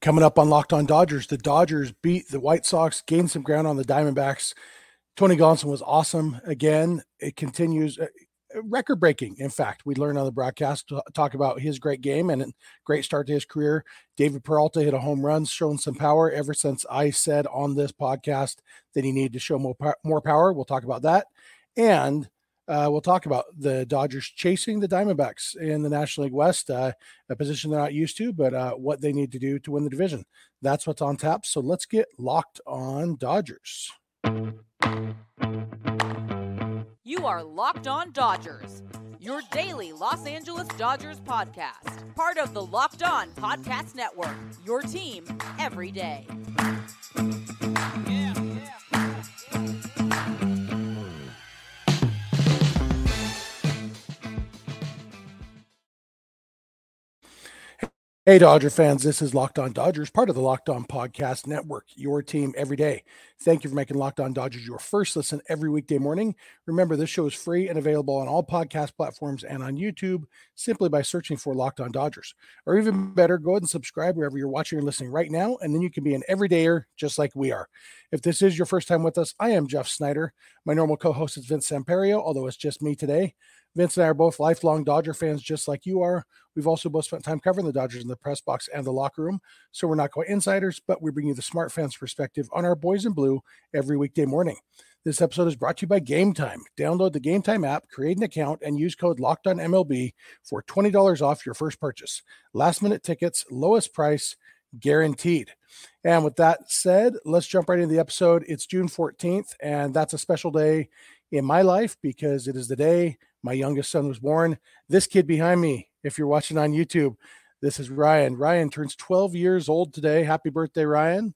Coming up on Locked On Dodgers, the Dodgers beat the White Sox, gained some ground on the Diamondbacks. Tony Gonsolin was awesome again. It continues uh, record breaking. In fact, we learned on the broadcast to talk about his great game and great start to his career. David Peralta hit a home run, showing some power ever since I said on this podcast that he needed to show more, more power. We'll talk about that. And uh, we'll talk about the Dodgers chasing the Diamondbacks in the National League West, uh, a position they're not used to, but uh, what they need to do to win the division. That's what's on tap. So let's get locked on Dodgers. You are Locked On Dodgers, your daily Los Angeles Dodgers podcast, part of the Locked On Podcast Network, your team every day. Hey, Dodger fans, this is Locked On Dodgers, part of the Locked On Podcast Network, your team every day. Thank you for making Locked On Dodgers your first listen every weekday morning. Remember, this show is free and available on all podcast platforms and on YouTube simply by searching for Locked On Dodgers. Or even better, go ahead and subscribe wherever you're watching or listening right now, and then you can be an everydayer just like we are. If this is your first time with us, I am Jeff Snider. My normal co host is Vince Samperio, although it's just me today. Vince and I are both lifelong Dodger fans, just like you are. We've also both spent time covering the Dodgers in the press box and the locker room. So we're not quite insiders, but we bring you the smart fans perspective on our boys in blue every weekday morning. This episode is brought to you by Game Time. Download the Game Time app, create an account, and use code LOCKEDONMLB for $20 off your first purchase. Last minute tickets, lowest price, guaranteed. And with that said, let's jump right into the episode. It's June 14th, and that's a special day in my life because it is the day my youngest son was born. This kid behind me, if you're watching on YouTube, this is Ryan. Ryan turns 12 years old today. Happy birthday, Ryan.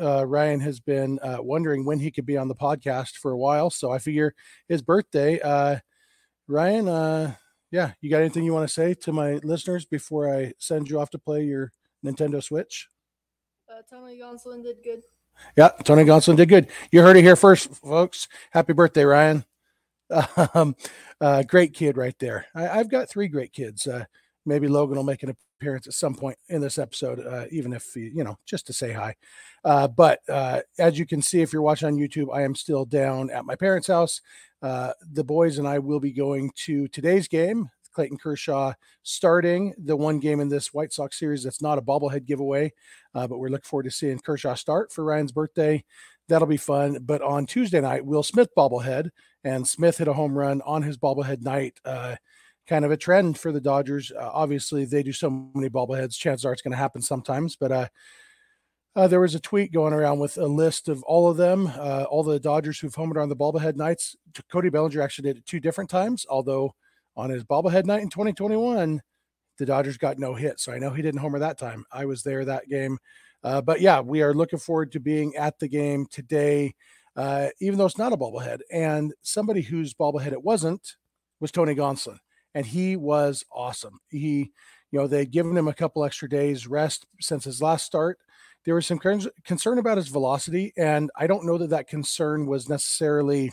Uh, Ryan has been uh, wondering when he could be on the podcast for a while. So I figure his birthday. Uh, Ryan, uh, yeah, you got anything you want to say to my listeners before I send you off to play your Nintendo Switch? Uh, Tony Gonsolin did good. Yeah, Tony Gonsolin did good. You heard it here first, folks. Happy birthday, Ryan. Um, uh, great kid right there. I, have got three great kids. Uh, maybe Logan will make an appearance at some point in this episode, uh, even if he, you know, just to say hi. Uh, but uh, as you can see, if you're watching on YouTube, I am still down at my parents' house. Uh, the boys and I will be going to today's game. Clayton Kershaw starting the one game in this White Sox series that's not a bobblehead giveaway, but we're looking forward to seeing Kershaw start for Ryan's birthday. That'll be fun. But on Tuesday night, Will Smith bobblehead and Smith hit a home run on his bobblehead night. Uh, kind of a trend for the Dodgers. Uh, obviously, they do so many bobbleheads. Chances are it's going to happen sometimes. But uh, uh, there was a tweet going around with a list of all of them, uh, all the Dodgers who've homered on the bobblehead nights. Cody Bellinger actually did it two different times, although on his bobblehead night in 2021, the Dodgers got no hit. So I know he didn't homer that time. I was there that game. Uh, but yeah, we are looking forward to being at the game today uh, even though it's not a bobblehead. And somebody whose bobblehead it wasn't was Tony Gonsolin, and he was awesome. He, you know, they'd given him a couple extra days rest since his last start. There was some concern about his velocity, and I don't know that that concern was necessarily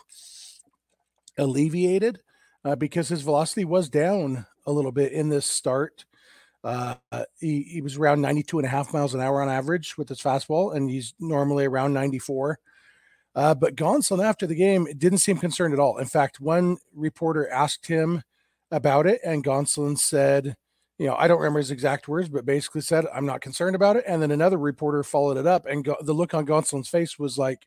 alleviated uh, because his velocity was down a little bit in this start. Uh, he, he was around 92 and a half miles an hour on average with his fastball, and he's normally around 94. Uh, but Gonsolin after the game didn't seem concerned at all. In fact, one reporter asked him about it, and Gonsolin said, you know, I don't remember his exact words, but basically said, I'm not concerned about it. And then another reporter followed it up, and go- the look on Gonsolin's face was like,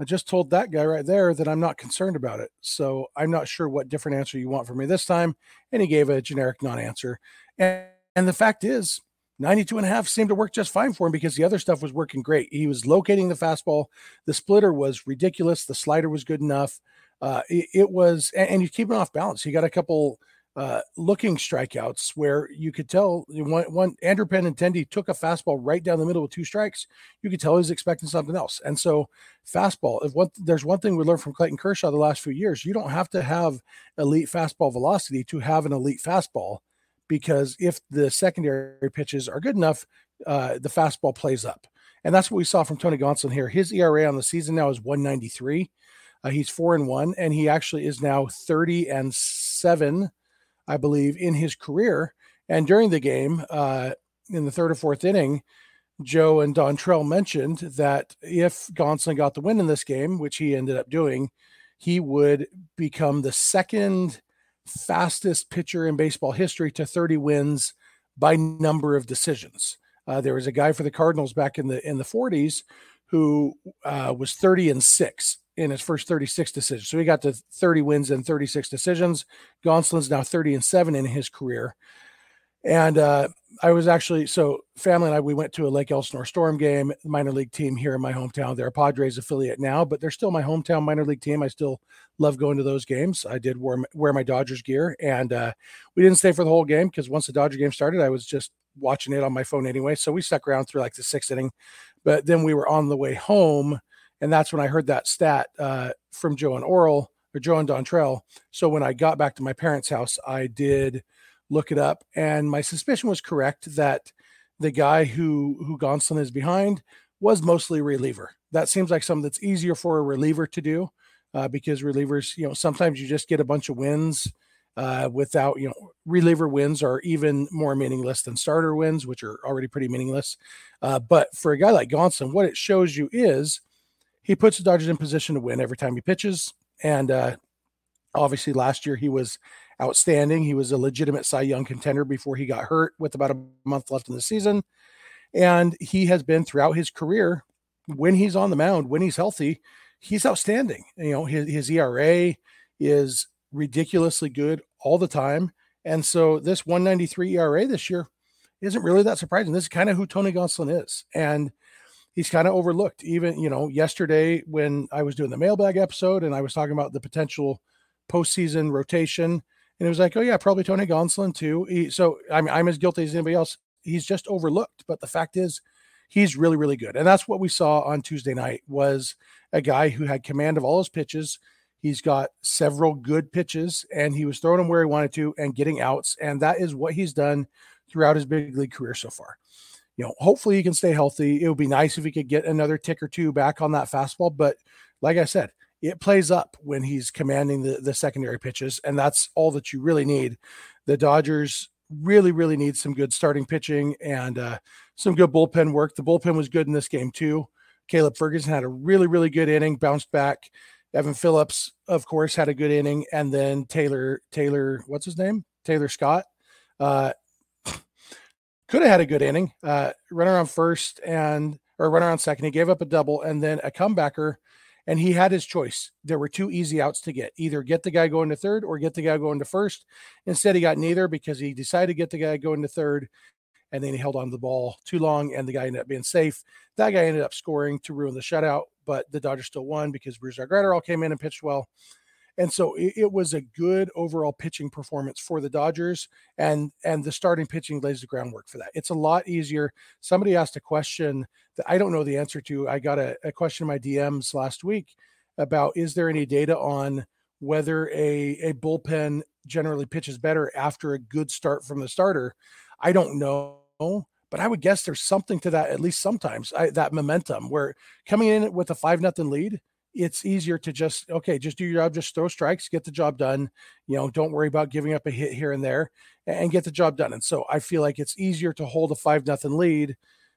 I just told that guy right there that I'm not concerned about it. So I'm not sure what different answer you want from me this time. And he gave a generic non answer. And, and the fact is, 92 and a half seemed to work just fine for him because the other stuff was working great. He was locating the fastball. The splitter was ridiculous. The slider was good enough. Uh, it, it, was, and, and you keep it off balance. He got a couple uh, looking strikeouts where you could tell one, one Andrew Benintendi took a fastball right down the middle with two strikes. You could tell he was expecting something else. And so, fastball. If one there's one thing we learned from Clayton Kershaw the last few years, you don't have to have elite fastball velocity to have an elite fastball because if the secondary pitches are good enough, uh, the fastball plays up. And that's what we saw from Tony Gonsolin here. His ERA on the season now is 193. Uh, he's four and one, and he actually is now 30 and seven, I believe, in his career. And during the game, uh, in the third or fourth inning, Joe and Dontrelle mentioned that if Gonsolin got the win in this game, which he ended up doing, he would become the second fastest pitcher in baseball history to 30 wins by number of decisions. Uh, there was a guy for the Cardinals back in the in the 40s who uh, was 30 and six in his first 36 decisions. So he got to 30 wins and 36 decisions. Gonsolin's now 30 and seven in his career. And uh, I was actually so family and I we went to a Lake Elsinore Storm game, minor league team here in my hometown. They're a Padres affiliate now, but they're still my hometown minor league team. I still love going to those games. I did wear wear my Dodgers gear, and uh, we didn't stay for the whole game because once the Dodger game started, I was just watching it on my phone anyway. So we stuck around through like the sixth inning, but then we were on the way home, and that's when I heard that stat uh, from Joe and Orel or Joe and Dontrelle. So when I got back to my parents' house, I did look it up, and my suspicion was correct that the guy who who Gonsolin is behind was mostly reliever. That seems like something that's easier for a reliever to do uh, because relievers, you know, sometimes you just get a bunch of wins uh, without, you know, reliever wins are even more meaningless than starter wins, which are already pretty meaningless. Uh, but for a guy like Gonsolin, what it shows you is he puts the Dodgers in position to win every time he pitches. And uh, obviously, last year he was outstanding. He was a legitimate Cy Young contender before he got hurt with about a month left in the season. And he has been throughout his career when he's on the mound, when he's healthy, he's outstanding. You know, his, his ERA is ridiculously good all the time. And so this 193 ERA this year isn't really that surprising. This is kind of who Tony Gonsolin is. And he's kind of overlooked. Even, you know, yesterday when I was doing the mailbag episode and I was talking about the potential postseason rotation, and it was like, oh yeah, probably Tony Gonsolin too. He, so I'm I'm as guilty as anybody else. He's just overlooked. But the fact is, he's really really good, and that's what we saw on Tuesday night was a guy who had command of all his pitches. He's got several good pitches, and he was throwing them where he wanted to and getting outs, and that is what he's done throughout his big league career so far. You know, hopefully he can stay healthy. It would be nice if he could get another tick or two back on that fastball, but like I said, it plays up when he's commanding the, the secondary pitches, and that's all that you really need. The Dodgers really, really need some good starting pitching and uh, some good bullpen work. The bullpen was good in this game too. Caleb Ferguson had a really, really good inning, bounced back. Evan Phillips, of course, had a good inning, and then Taylor, Taylor, what's his name? Taylor Scott, uh, could have had a good inning. Uh, run around first and or runner on second. He gave up a double and then a comebacker and he had his choice. There were two easy outs to get either get the guy going to third or get the guy going to first. Instead, he got neither because he decided to get the guy going to third and then he held on to the ball too long and the guy ended up being safe. That guy ended up scoring to ruin the shutout, but the Dodgers still won because Brusdar Graterol came in and pitched well. And so it, it, was a good overall pitching performance for the Dodgers, and and the starting pitching lays the groundwork for that. It's a lot easier. Somebody asked a question that I don't know the answer to. I got a, a question in my DMs last week about is there any data on whether a a bullpen generally pitches better after a good start from the starter? I don't know but I would guess there's something to that at least sometimes I, that momentum where coming in with a five nothing lead it's easier to just okay just do your job just throw strikes get the job done you know don't worry about giving up a hit here and there and get the job done. And so i feel like it's easier to hold a five nothing lead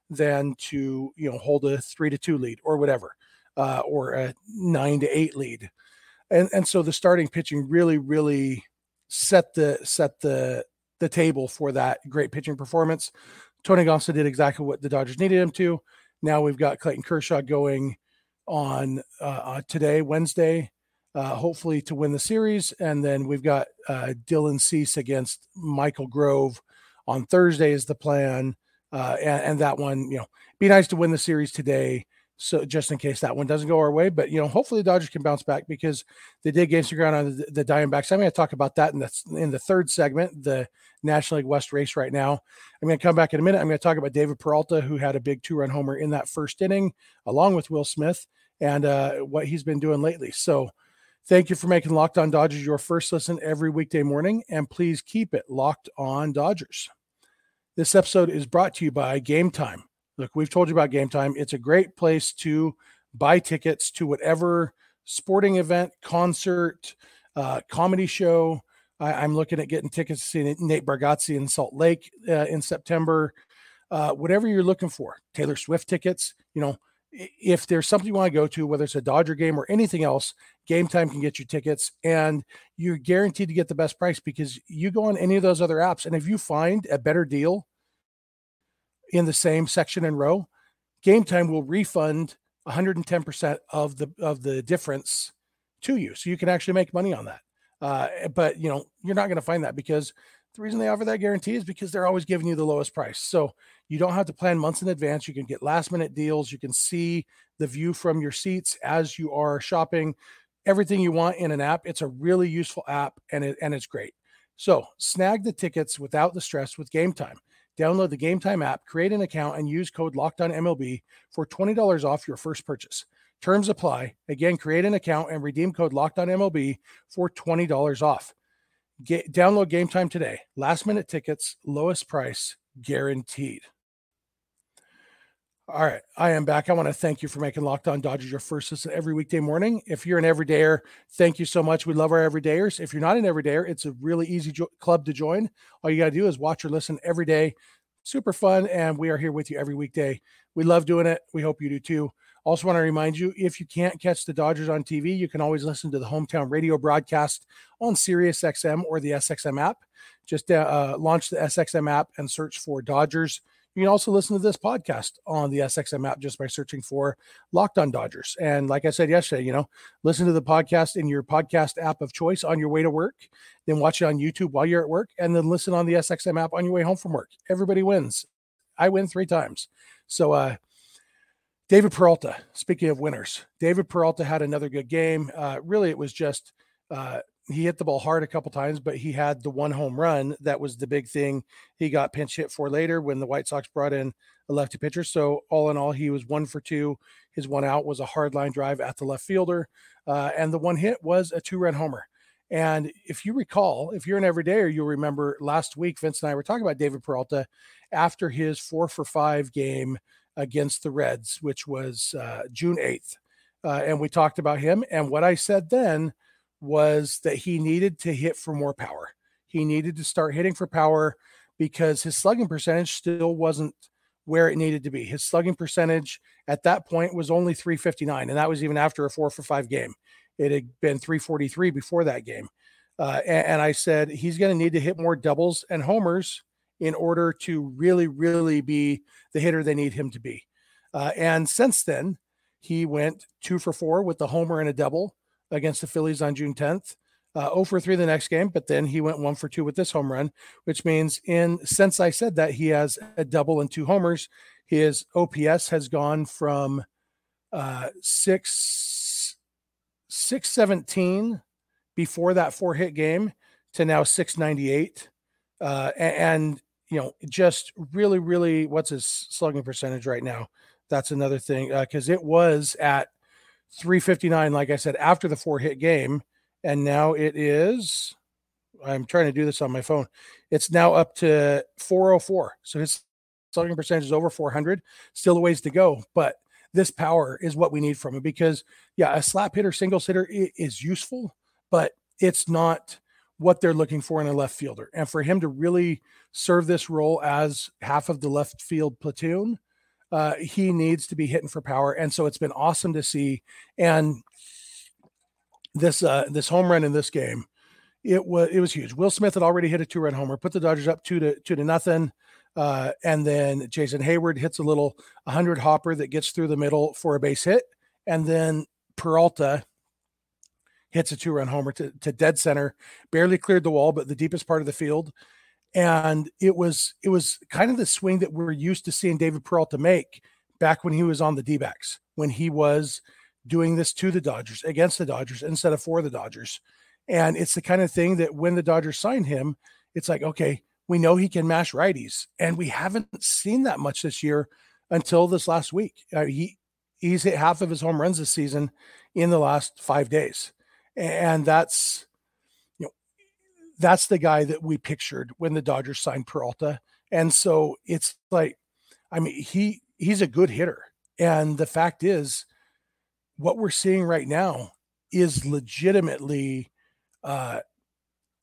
than to you know hold a three to two lead or whatever uh, or a nine to eight lead. And and so the starting pitching really really set the set the the table for that great pitching performance. Tony gonsolin did exactly what the dodgers needed him to. Now we've got clayton kershaw going on uh, uh, today, Wednesday, uh, hopefully to win the series. And then we've got uh, Dylan Cease against Michael Grove on Thursday is the plan. Uh, and, and, that one, you know, be nice to win the series today. So just in case that one doesn't go our way, but you know, hopefully the Dodgers can bounce back because they did gain some ground on the, the Diamondbacks. I'm going to talk about that in the in the third segment, the National League West race right now. I'm going to come back in a minute. I'm going to talk about David Peralta, who had a big two run homer in that first inning, along with Will Smith, and uh, what he's been doing lately. So, thank you for making Locked On Dodgers your first listen every weekday morning, and please keep it locked on Dodgers. This episode is brought to you by Game Time. Look, we've told you about Game Time. It's a great place to buy tickets to whatever sporting event, concert, uh, comedy show. I, am looking at getting tickets to see Nate Bargatze in Salt Lake uh, in September. uh, whatever you're looking for, Taylor Swift tickets, you know, if there's something you want to go to, whether it's a Dodger game or anything else, Game Time can get you tickets, and you're guaranteed to get the best price because you go on any of those other apps, and if you find a better deal in the same section and row, Game Time will refund 110% of the of the difference to you, so you can actually make money on that. Uh, but you know, you're not going to find that because the reason they offer that guarantee is because they're always giving you the lowest price. So you don't have to plan months in advance. You can get last minute deals. You can see the view from your seats as you are shopping. Everything you want in an app. It's a really useful app and it, and it's great. So snag the tickets without the stress with Game Time. Download the Game Time app, create an account, and use code LOCKEDONMLB for $20 off your first purchase. Terms apply. Again, create an account and redeem code LOCKEDONMLB for $20 off. Get, download Game Time today. Last minute tickets, lowest price guaranteed. All right, I am back. I want to thank you for making Locked On Dodgers your first listen every weekday morning. If you're an everydayer, thank you so much. We love our everydayers. If you're not an everydayer, it's a really easy jo- club to join. All you got to do is watch or listen every day. Super fun, and we are here with you every weekday. We love doing it. We hope you do too. Also, want to remind you if you can't catch the Dodgers on TV, you can always listen to the hometown radio broadcast on Sirius XM or the SXM app. Just uh, launch the SXM app and search for Dodgers. You can also listen to this podcast on the SXM app just by searching for Locked On Dodgers. And like I said yesterday, you know, listen to the podcast in your podcast app of choice on your way to work, then watch it on YouTube while you're at work, and then listen on the SXM app on your way home from work. Everybody wins. I win three times. So, uh, David Peralta, speaking of winners, David Peralta had another good game. Uh, really, it was just uh, he hit the ball hard a couple times, but he had the one home run that was the big thing. He got pinch hit for later when the White Sox brought in a lefty pitcher. So all in all, he was one for two. His one out was a hard line drive at the left fielder, uh, and the one hit was a two run homer. And if you recall, if you're an everydayer, you'll remember last week Vince and I were talking about David Peralta after his four for five game against the Reds, which was uh, June 8th. Uh, and we talked about him. And what I said then was that he needed to hit for more power. He needed to start hitting for power because his slugging percentage still wasn't where it needed to be. His slugging percentage at that point was only 359, and that was even after a four for five game. It had been 343 before that game. Uh, and, and I said he's going to need to hit more doubles and homers in order to really, really be the hitter they need him to be. Uh, and since then, he went two for four with the homer and a double against the Phillies on June 10th. Uh, 0 for 3 the next game, but then he went 1 for 2 with this home run, which means in since I said that he has a double and two homers, his OPS has gone from uh, 6 617 before that four hit game to now 698. Uh, and you know, just really, really, what's his slugging percentage right now? That's another thing because uh, it was at 359, like I said, after the four hit game, and now it is. I'm trying to do this on my phone. It's now up to 404. So his slugging percentage is over 400. Still a ways to go, but this power is what we need from him because, yeah, a slap hitter, singles hitter is useful, but it's not what they're looking for in a left fielder. And for him to really serve this role as half of the left field platoon, uh, he needs to be hitting for power. And so it's been awesome to see. And this uh, this home run in this game, it was it was huge. Will Smith had already hit a two run homer, put the Dodgers up two to two to nothing. Uh, and then Jason Heyward hits a little 100 hopper that gets through the middle for a base hit. And then Peralta hits a two run homer to, to dead center, barely cleared the wall, but the deepest part of the field. And it was it was kind of the swing that we're used to seeing David Peralta make back when he was on the D backs, when he was doing this to the Dodgers against the Dodgers instead of for the Dodgers. And it's the kind of thing that when the Dodgers signed him, it's like, okay, we know he can mash righties. And we haven't seen that much this year until this last week. Uh, he he's hit half of his home runs this season in the last five days and that's you know that's the guy that we pictured when the Dodgers signed Peralta. And so it's like, I mean, he he's a good hitter, and the fact is, what we're seeing right now is legitimately uh,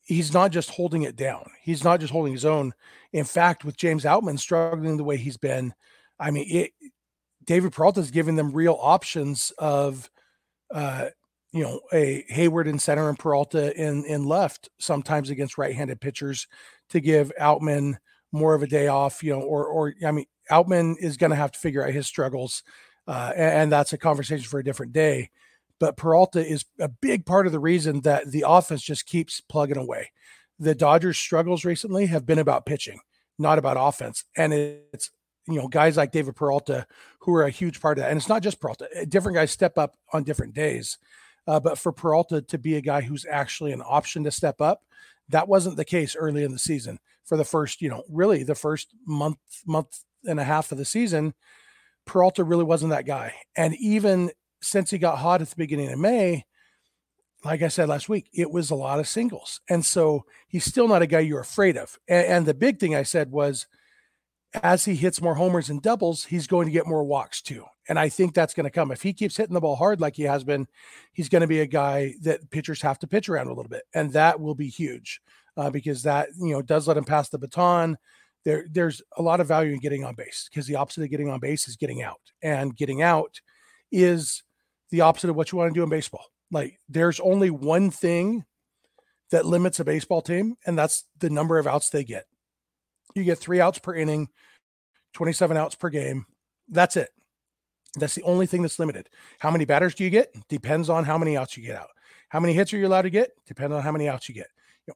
he's not just holding it down. He's not just holding his own. In fact, with James Outman struggling the way he's been, I mean, it, David Peralta's giving them real options of, uh, you know, a Heyward in center and Peralta in in left sometimes against right-handed pitchers to give Outman more of a day off, you know, or or I mean, Outman is going to have to figure out his struggles, uh, and, and that's a conversation for a different day. But Peralta is a big part of the reason that the offense just keeps plugging away. The Dodgers' struggles recently have been about pitching, not about offense, and it's you know guys like David Peralta who are a huge part of that. And it's not just Peralta; eh, different guys step up on different days. Uh, but for Peralta to be a guy who's actually an option to step up, that wasn't the case early in the season. For the first, you know, really the first month, month and a half of the season, Peralta really wasn't that guy. And even since he got hot at the beginning of May, like I said last week, it was a lot of singles. And so he's still not a guy you're afraid of. And, and the big thing I said was as he hits more homers and doubles, he's going to get more walks too. And I think that's going to come. If he keeps hitting the ball hard like he has been, he's going to be a guy that pitchers have to pitch around a little bit. And that will be huge uh, because that, you know, does let him pass the baton. There, there's a lot of value in getting on base because the opposite of getting on base is getting out. And getting out is the opposite of what you want to do in baseball. Like there's only one thing that limits a baseball team, and that's the number of outs they get. You get three outs per inning, 27 outs per game. That's it. That's the only thing that's limited. How many batters do you get? Depends on how many outs you get out. How many hits are you allowed to get? Depends on how many outs you get.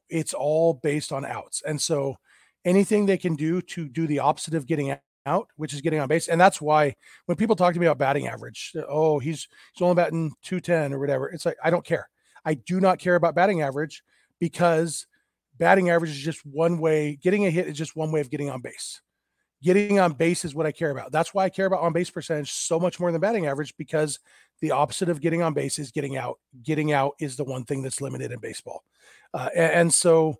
It's all based on outs. And so anything they can do to do the opposite of getting out, which is getting on base. And that's why when people talk to me about batting average, oh, he's he's only batting 210 or whatever. It's like I don't care. I do not care about batting average because batting average is just one way, getting a hit is just one way of getting on base. Getting on base is what I care about. That's why I care about on base percentage so much more than batting average because the opposite of getting on base is getting out. Getting out is the one thing that's limited in baseball. Uh, and, and, so,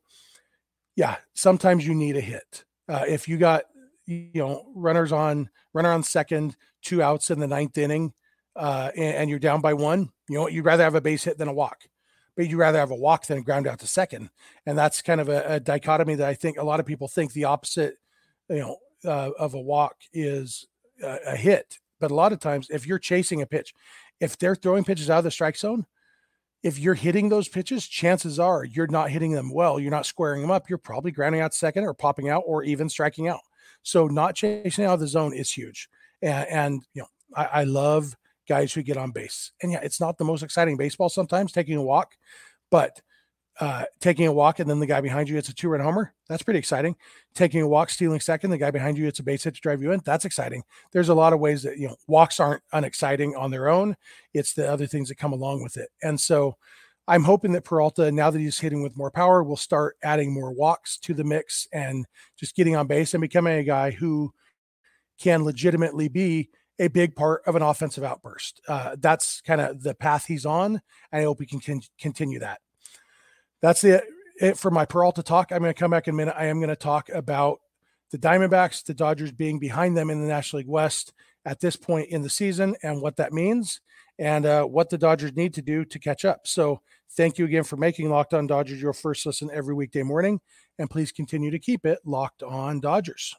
yeah, sometimes you need a hit. Uh, if you got, you know, runners on, runner on second, two outs in the ninth inning, uh, and, and you're down by one, you know, you'd rather have a base hit than a walk but you'd rather have a walk than a ground out to second. And that's kind of a, a dichotomy that I think a lot of people think the opposite, you know, uh, of a walk is a, a, hit. But a lot of times, if you're chasing a pitch, if they're throwing pitches out of the strike zone, if you're hitting those pitches, chances are you're not hitting them well. You're not squaring them up. You're probably grounding out second or popping out or even striking out. So not chasing out of the zone is huge. And, and you know, I, I love guys who get on base. And yeah, it's not the most exciting baseball sometimes taking a walk, but uh, taking a walk and then the guy behind you hits a two run homer. That's pretty exciting. Taking a walk, stealing second, the guy behind you hits a base hit to drive you in. That's exciting. There's a lot of ways that, you know, walks aren't unexciting on their own. It's the other things that come along with it. And so I'm hoping that Peralta, now that he's hitting with more power, will start adding more walks to the mix and just getting on base and becoming a guy who can legitimately be a big part of an offensive outburst. Uh, that's kind of the path he's on. And I hope he can con- continue that. That's it, it for my Peralta talk. I'm going to come back in a minute. I am going to talk about the Diamondbacks, the Dodgers being behind them in the National League West at this point in the season and what that means and uh, what the Dodgers need to do to catch up. So, thank you again for making Locked On Dodgers your first listen every weekday morning. And please continue to keep it locked on Dodgers.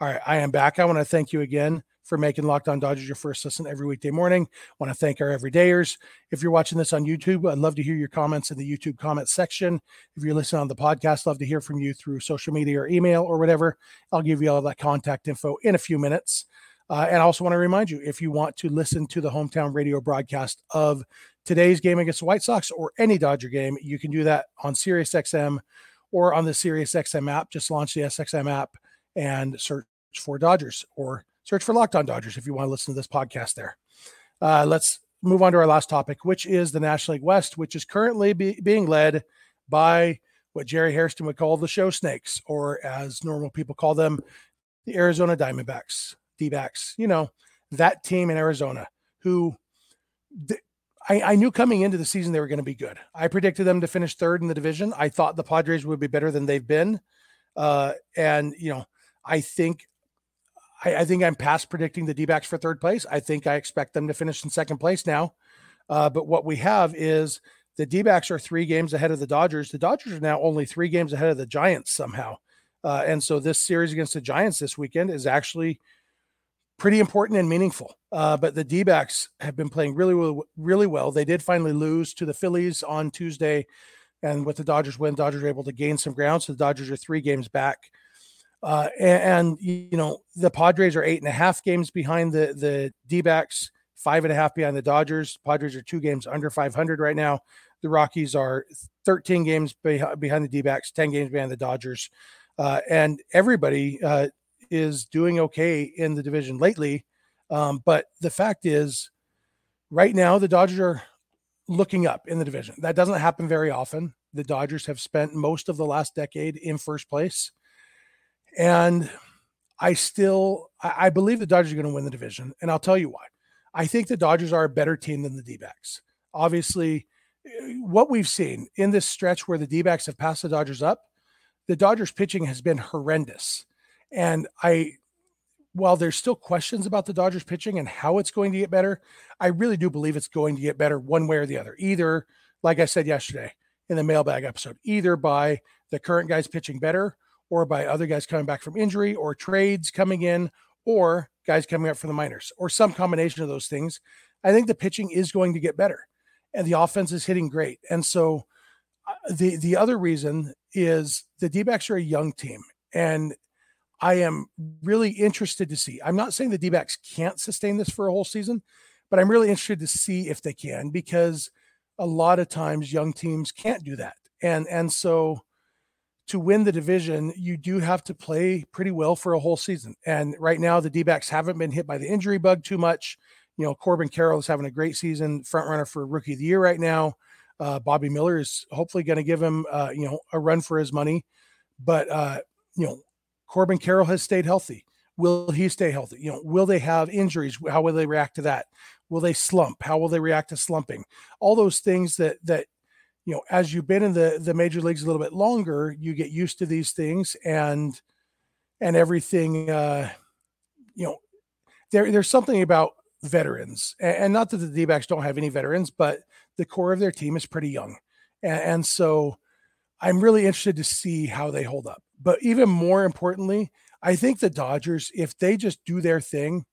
All right, I am back. I want to thank you again for making Locked On Dodgers your first listen every weekday morning. Want to thank our everydayers. If you're watching this on YouTube, I'd love to hear your comments in the YouTube comment section. If you're listening on the podcast, love to hear from you through social media or email or whatever. I'll give you all that contact info in a few minutes. Uh, and I also want to remind you if you want to listen to the hometown radio broadcast of today's game against the White Sox or any Dodger game, you can do that on SiriusXM or on the SiriusXM app. Just launch the SXM app and search for Dodgers or search for Locked On Dodgers if you want to listen to this podcast there. Uh, let's move on to our last topic, which is the National League West, which is currently be, being led by what Jerry Hairston would call the show snakes, or as normal people call them, the Arizona Diamondbacks, D backs, you know, that team in Arizona who th- I, I, knew coming into the season they were going to be good. I predicted them to finish third in the division. I thought the Padres would be better than they've been. Uh, and, you know, I think I, I think I'm past predicting the D backs for third place. I think I expect them to finish in second place now. Uh, but what we have is The D backs are three games ahead of the Dodgers. The Dodgers are now only three games ahead of the Giants somehow. Uh, and so this series against the Giants this weekend is actually pretty important and meaningful. Uh, but the D backs have been playing really, really, really well. They did finally lose to the Phillies on Tuesday. And with the Dodgers win, Dodgers are able to gain some ground. So the Dodgers are three games back. Uh, and, and, you know, the Padres are eight and a half games behind the, the D backs, five and a half behind the Dodgers. Padres are two games under 500 right now. The Rockies are 13 games behind the D backs, 10 games behind the Dodgers. Uh, and everybody uh, is doing okay in the division lately. Um, but the fact is, right now, the Dodgers are looking up in the division. That doesn't happen very often. The Dodgers have spent most of the last decade in first place. And I still I, believe the Dodgers are going to win the division. And I'll tell you why. I think the Dodgers are a better team than the D backs. Obviously, eh, what we've seen in this stretch where the D backs have passed the Dodgers up, the Dodgers pitching has been horrendous. And I, while there's still questions about the Dodgers pitching and how it's going to get better, I really do believe it's going to get better one way or the other. Either, like I said yesterday in the mailbag episode, either by the current guys pitching better or by other guys coming back from injury or trades coming in or guys coming up from the minors or some combination of those things. I think the pitching is going to get better and the offense is hitting great. And so uh, the the other reason is the D-backs are a young team and I am really interested to see. I'm not saying the D can't sustain this for a whole season, but I'm really interested to see if they can because a lot of times young teams can't do that. And and so to win the division, you do have to play pretty well for a whole season. And right now, the D backs haven't been hit by the injury bug too much. You know, Corbin Carroll is having a great season, front runner for rookie of the year right now. Uh, Bobby Miller is hopefully going to give him, uh, you know, a run for his money. But, uh, you know, Corbin Carroll has stayed healthy. Will he stay healthy? You know, will they have injuries? How will they react to that? Will they slump? How will they react to slumping? All those things that that you know, as you've been in the the major leagues a little bit longer, you get used to these things and and everything. Uh, you know, there there's something about veterans, and, not that the D-backs don't have any veterans, but the core of their team is pretty young, and, and so I'm really interested to see how they hold up. But even more importantly, I think the Dodgers, if they just do their thing,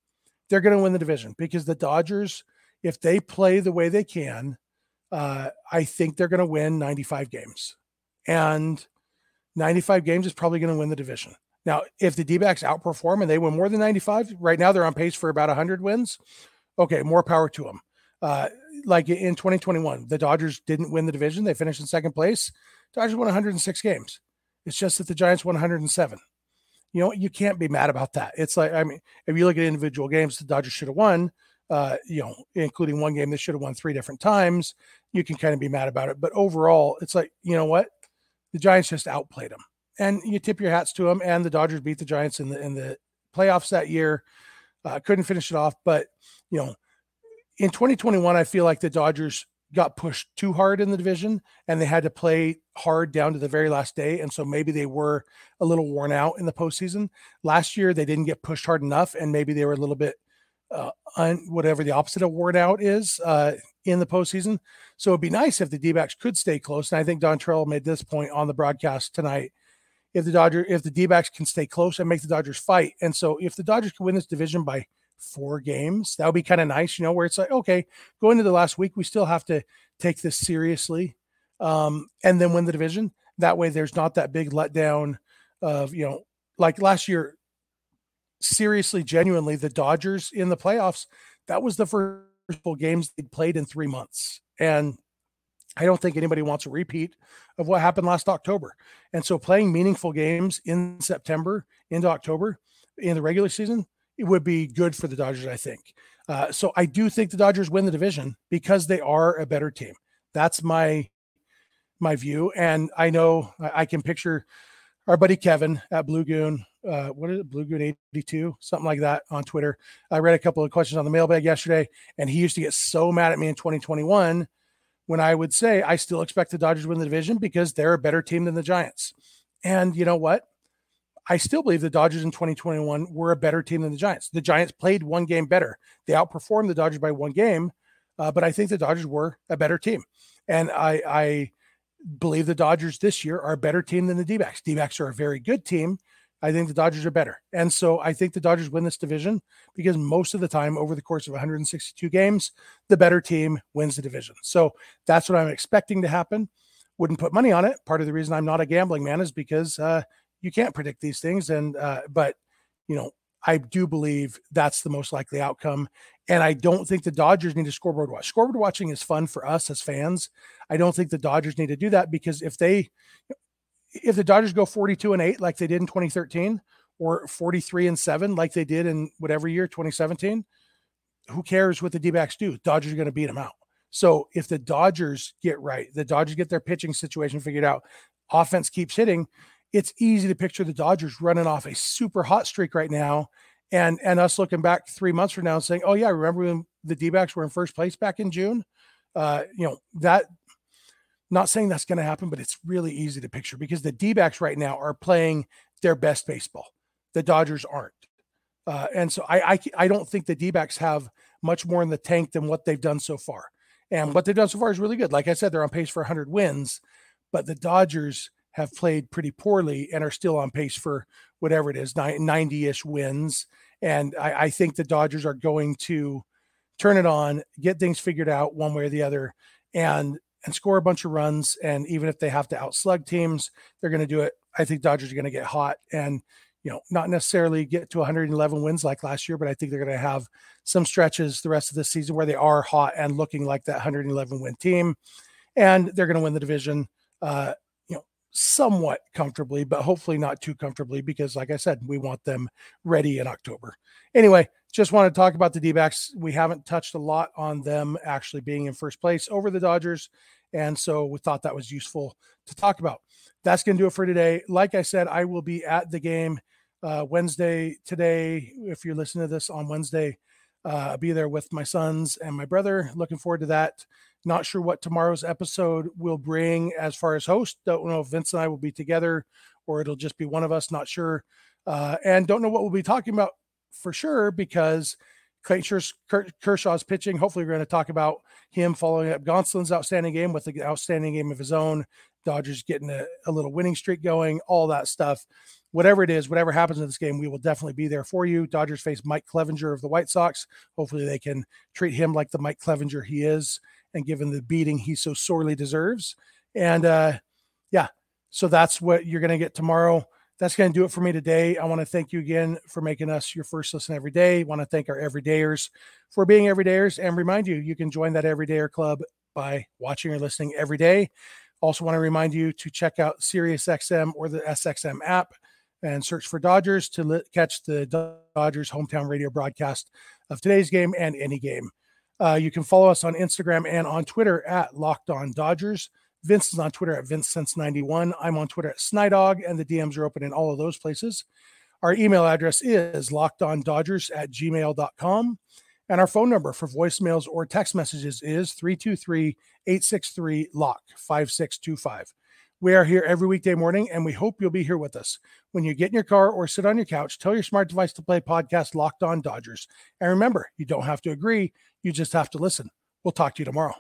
they're going to win the division because the Dodgers, if they play the way they can, uh, I think they're going to win 95 games. And 95 games is probably going to win the division. Now, if the D backs outperform and they win more than 95, right now they're on pace for about 100 wins. Okay, more power to them. Uh, like in 2021, the Dodgers didn't win the division. They finished in second place. Dodgers won 106 games. It's just that the Giants won 107. You know, you can't be mad about that. It's like, I mean, if you look at individual games, the Dodgers should have won, uh, you know, including one game they should have won three different times. You can kind of be mad about it. But overall, it's like, you know what? The Giants just outplayed them. And you tip your hats to them. And the Dodgers beat the Giants in the in the playoffs that year. Uh, couldn't finish it off. But, you know, in 2021, I feel like the Dodgers got pushed too hard in the division and they had to play hard down to the very last day. And so maybe they were a little worn out in the postseason. Last year, they didn't get pushed hard enough and maybe they were a little bit, uh, un, whatever the opposite of worn out is uh, in the postseason. So it'd be nice if the D could stay close. And I think Dontrelle made this point on the broadcast tonight. If the Dodger, if the D can stay close and make the Dodgers fight. And so if the Dodgers can win this division by four games. That would be kind of nice, you know, where it's like, okay, going into the last week, we still have to take this seriously um, and then win the division. That way, there's not that big letdown of, you know, like last year, seriously, genuinely, the Dodgers in the playoffs, that was the first full games they played in three months. And I don't think anybody wants a repeat of what happened last October. And so playing meaningful games in September into October in the regular season, it would be good for the Dodgers, I think. Uh, so I do think the Dodgers win the division because they are a better team. That's my my view, and I know I, I can picture our buddy Kevin at Blue Goon. Uh, what is it, Blue Goon 82, something like that on Twitter. I read a couple of questions on the mailbag yesterday, and he used to get so mad at me in 2021 when I would say I still expect the Dodgers win the division because they're a better team than the Giants. And you know what? I still believe the Dodgers in 2021 were a better team than the Giants. The Giants played one game better. They outperformed the Dodgers by one game, uh, but I think the Dodgers were a better team. And I, I believe the Dodgers this year are a better team than the D backs. D backs are a very good team. I think the Dodgers are better. And so I think the Dodgers win this division because most of the time, over the course of 162 games, the better team wins the division. So that's what I'm expecting to happen. Wouldn't put money on it. Part of the reason I'm not a gambling man is because uh, you can't predict these things. And, uh, but, you know, I do believe that's the most likely outcome. And I don't think the Dodgers need to scoreboard watch. Scoreboard watching is fun for us as fans. I don't think the Dodgers need to do that because if they, if the Dodgers go 42 and 8 like they did in 2013 or 43 and 7 like they did in whatever year 2017, who cares what the D-backs do? Dodgers are going to beat them out. So if the Dodgers get right, the Dodgers get their pitching situation figured out, offense keeps hitting, it's easy to picture the Dodgers running off a super hot streak right now and and us looking back 3 months from now and saying, "Oh yeah, remember when the D-backs were in first place back in June?" Uh, you know, that not saying that's going to happen, but it's really easy to picture because the D backs right now are playing their best baseball. The Dodgers aren't. Uh, and so I, I, I don't think the D backs have much more in the tank than what they've done so far. And what they've done so far is really good. Like I said, they're on pace for 100 wins, but the Dodgers have played pretty poorly and are still on pace for whatever it is 90 ish wins. And I, I think the Dodgers are going to turn it on, get things figured out one way or the other. And and score a bunch of runs. And even if they have to outslug teams, they're going to do it. I think Dodgers are going to get hot and, you know, not necessarily get to 111 wins like last year, but I think they're going to have some stretches the rest of the season where they are hot and looking like that 111 win team. And they're going to win the division, uh, you know, somewhat comfortably, but hopefully not too comfortably because, like I said, we want them ready in October. Anyway, just want to talk about the D. We haven't touched a lot on them actually being in first place over the Dodgers. And so we thought that was useful to talk about. That's going to do it for today. Like I said, I will be at the game uh, Wednesday today. If you're listening to this on Wednesday, uh, I'll be there with my sons and my brother. Looking forward to that. Not sure what tomorrow's episode will bring as far as host. Don't know if Vince and I will be together or it'll just be one of us. Not sure. Uh, and don't know what we'll be talking about for sure because Kershaw's pitching. Hopefully, we're going to talk about him following up Gonsolin's outstanding game with an outstanding game of his own. Dodgers getting a, a, little winning streak going, all that stuff. Whatever it is, whatever happens in this game, we will definitely be there for you. Dodgers face Mike Clevinger of the White Sox. Hopefully, they can treat him like the Mike Clevinger he is and give him the beating he so sorely deserves. And uh, yeah, so that's what you're going to get tomorrow that's going to do it for me today. I want to thank you again for making us your first listen every day. I want to thank our everydayers for being everydayers and remind you you can join that everydayer club by watching or listening every day. Also want to remind you to check out SiriusXM or the SXM app and search for Dodgers to li- catch the Dodgers hometown radio broadcast of today's game and any game. Uh, you can follow us on Instagram and on Twitter at Locked On Dodgers. Vince is on Twitter at VinceSense91. I'm on Twitter at Snydog, and the DMs are open in all of those places. Our email address is lockedondodgers at gmail.com. And our phone number for voicemails or text messages is 323 863 LOCK 5625. We are here every weekday morning, and we hope you'll be here with us. When you get in your car or sit on your couch, tell your smart device to play podcast Locked On Dodgers. And remember, you don't have to agree, you just have to listen. We'll talk to you tomorrow.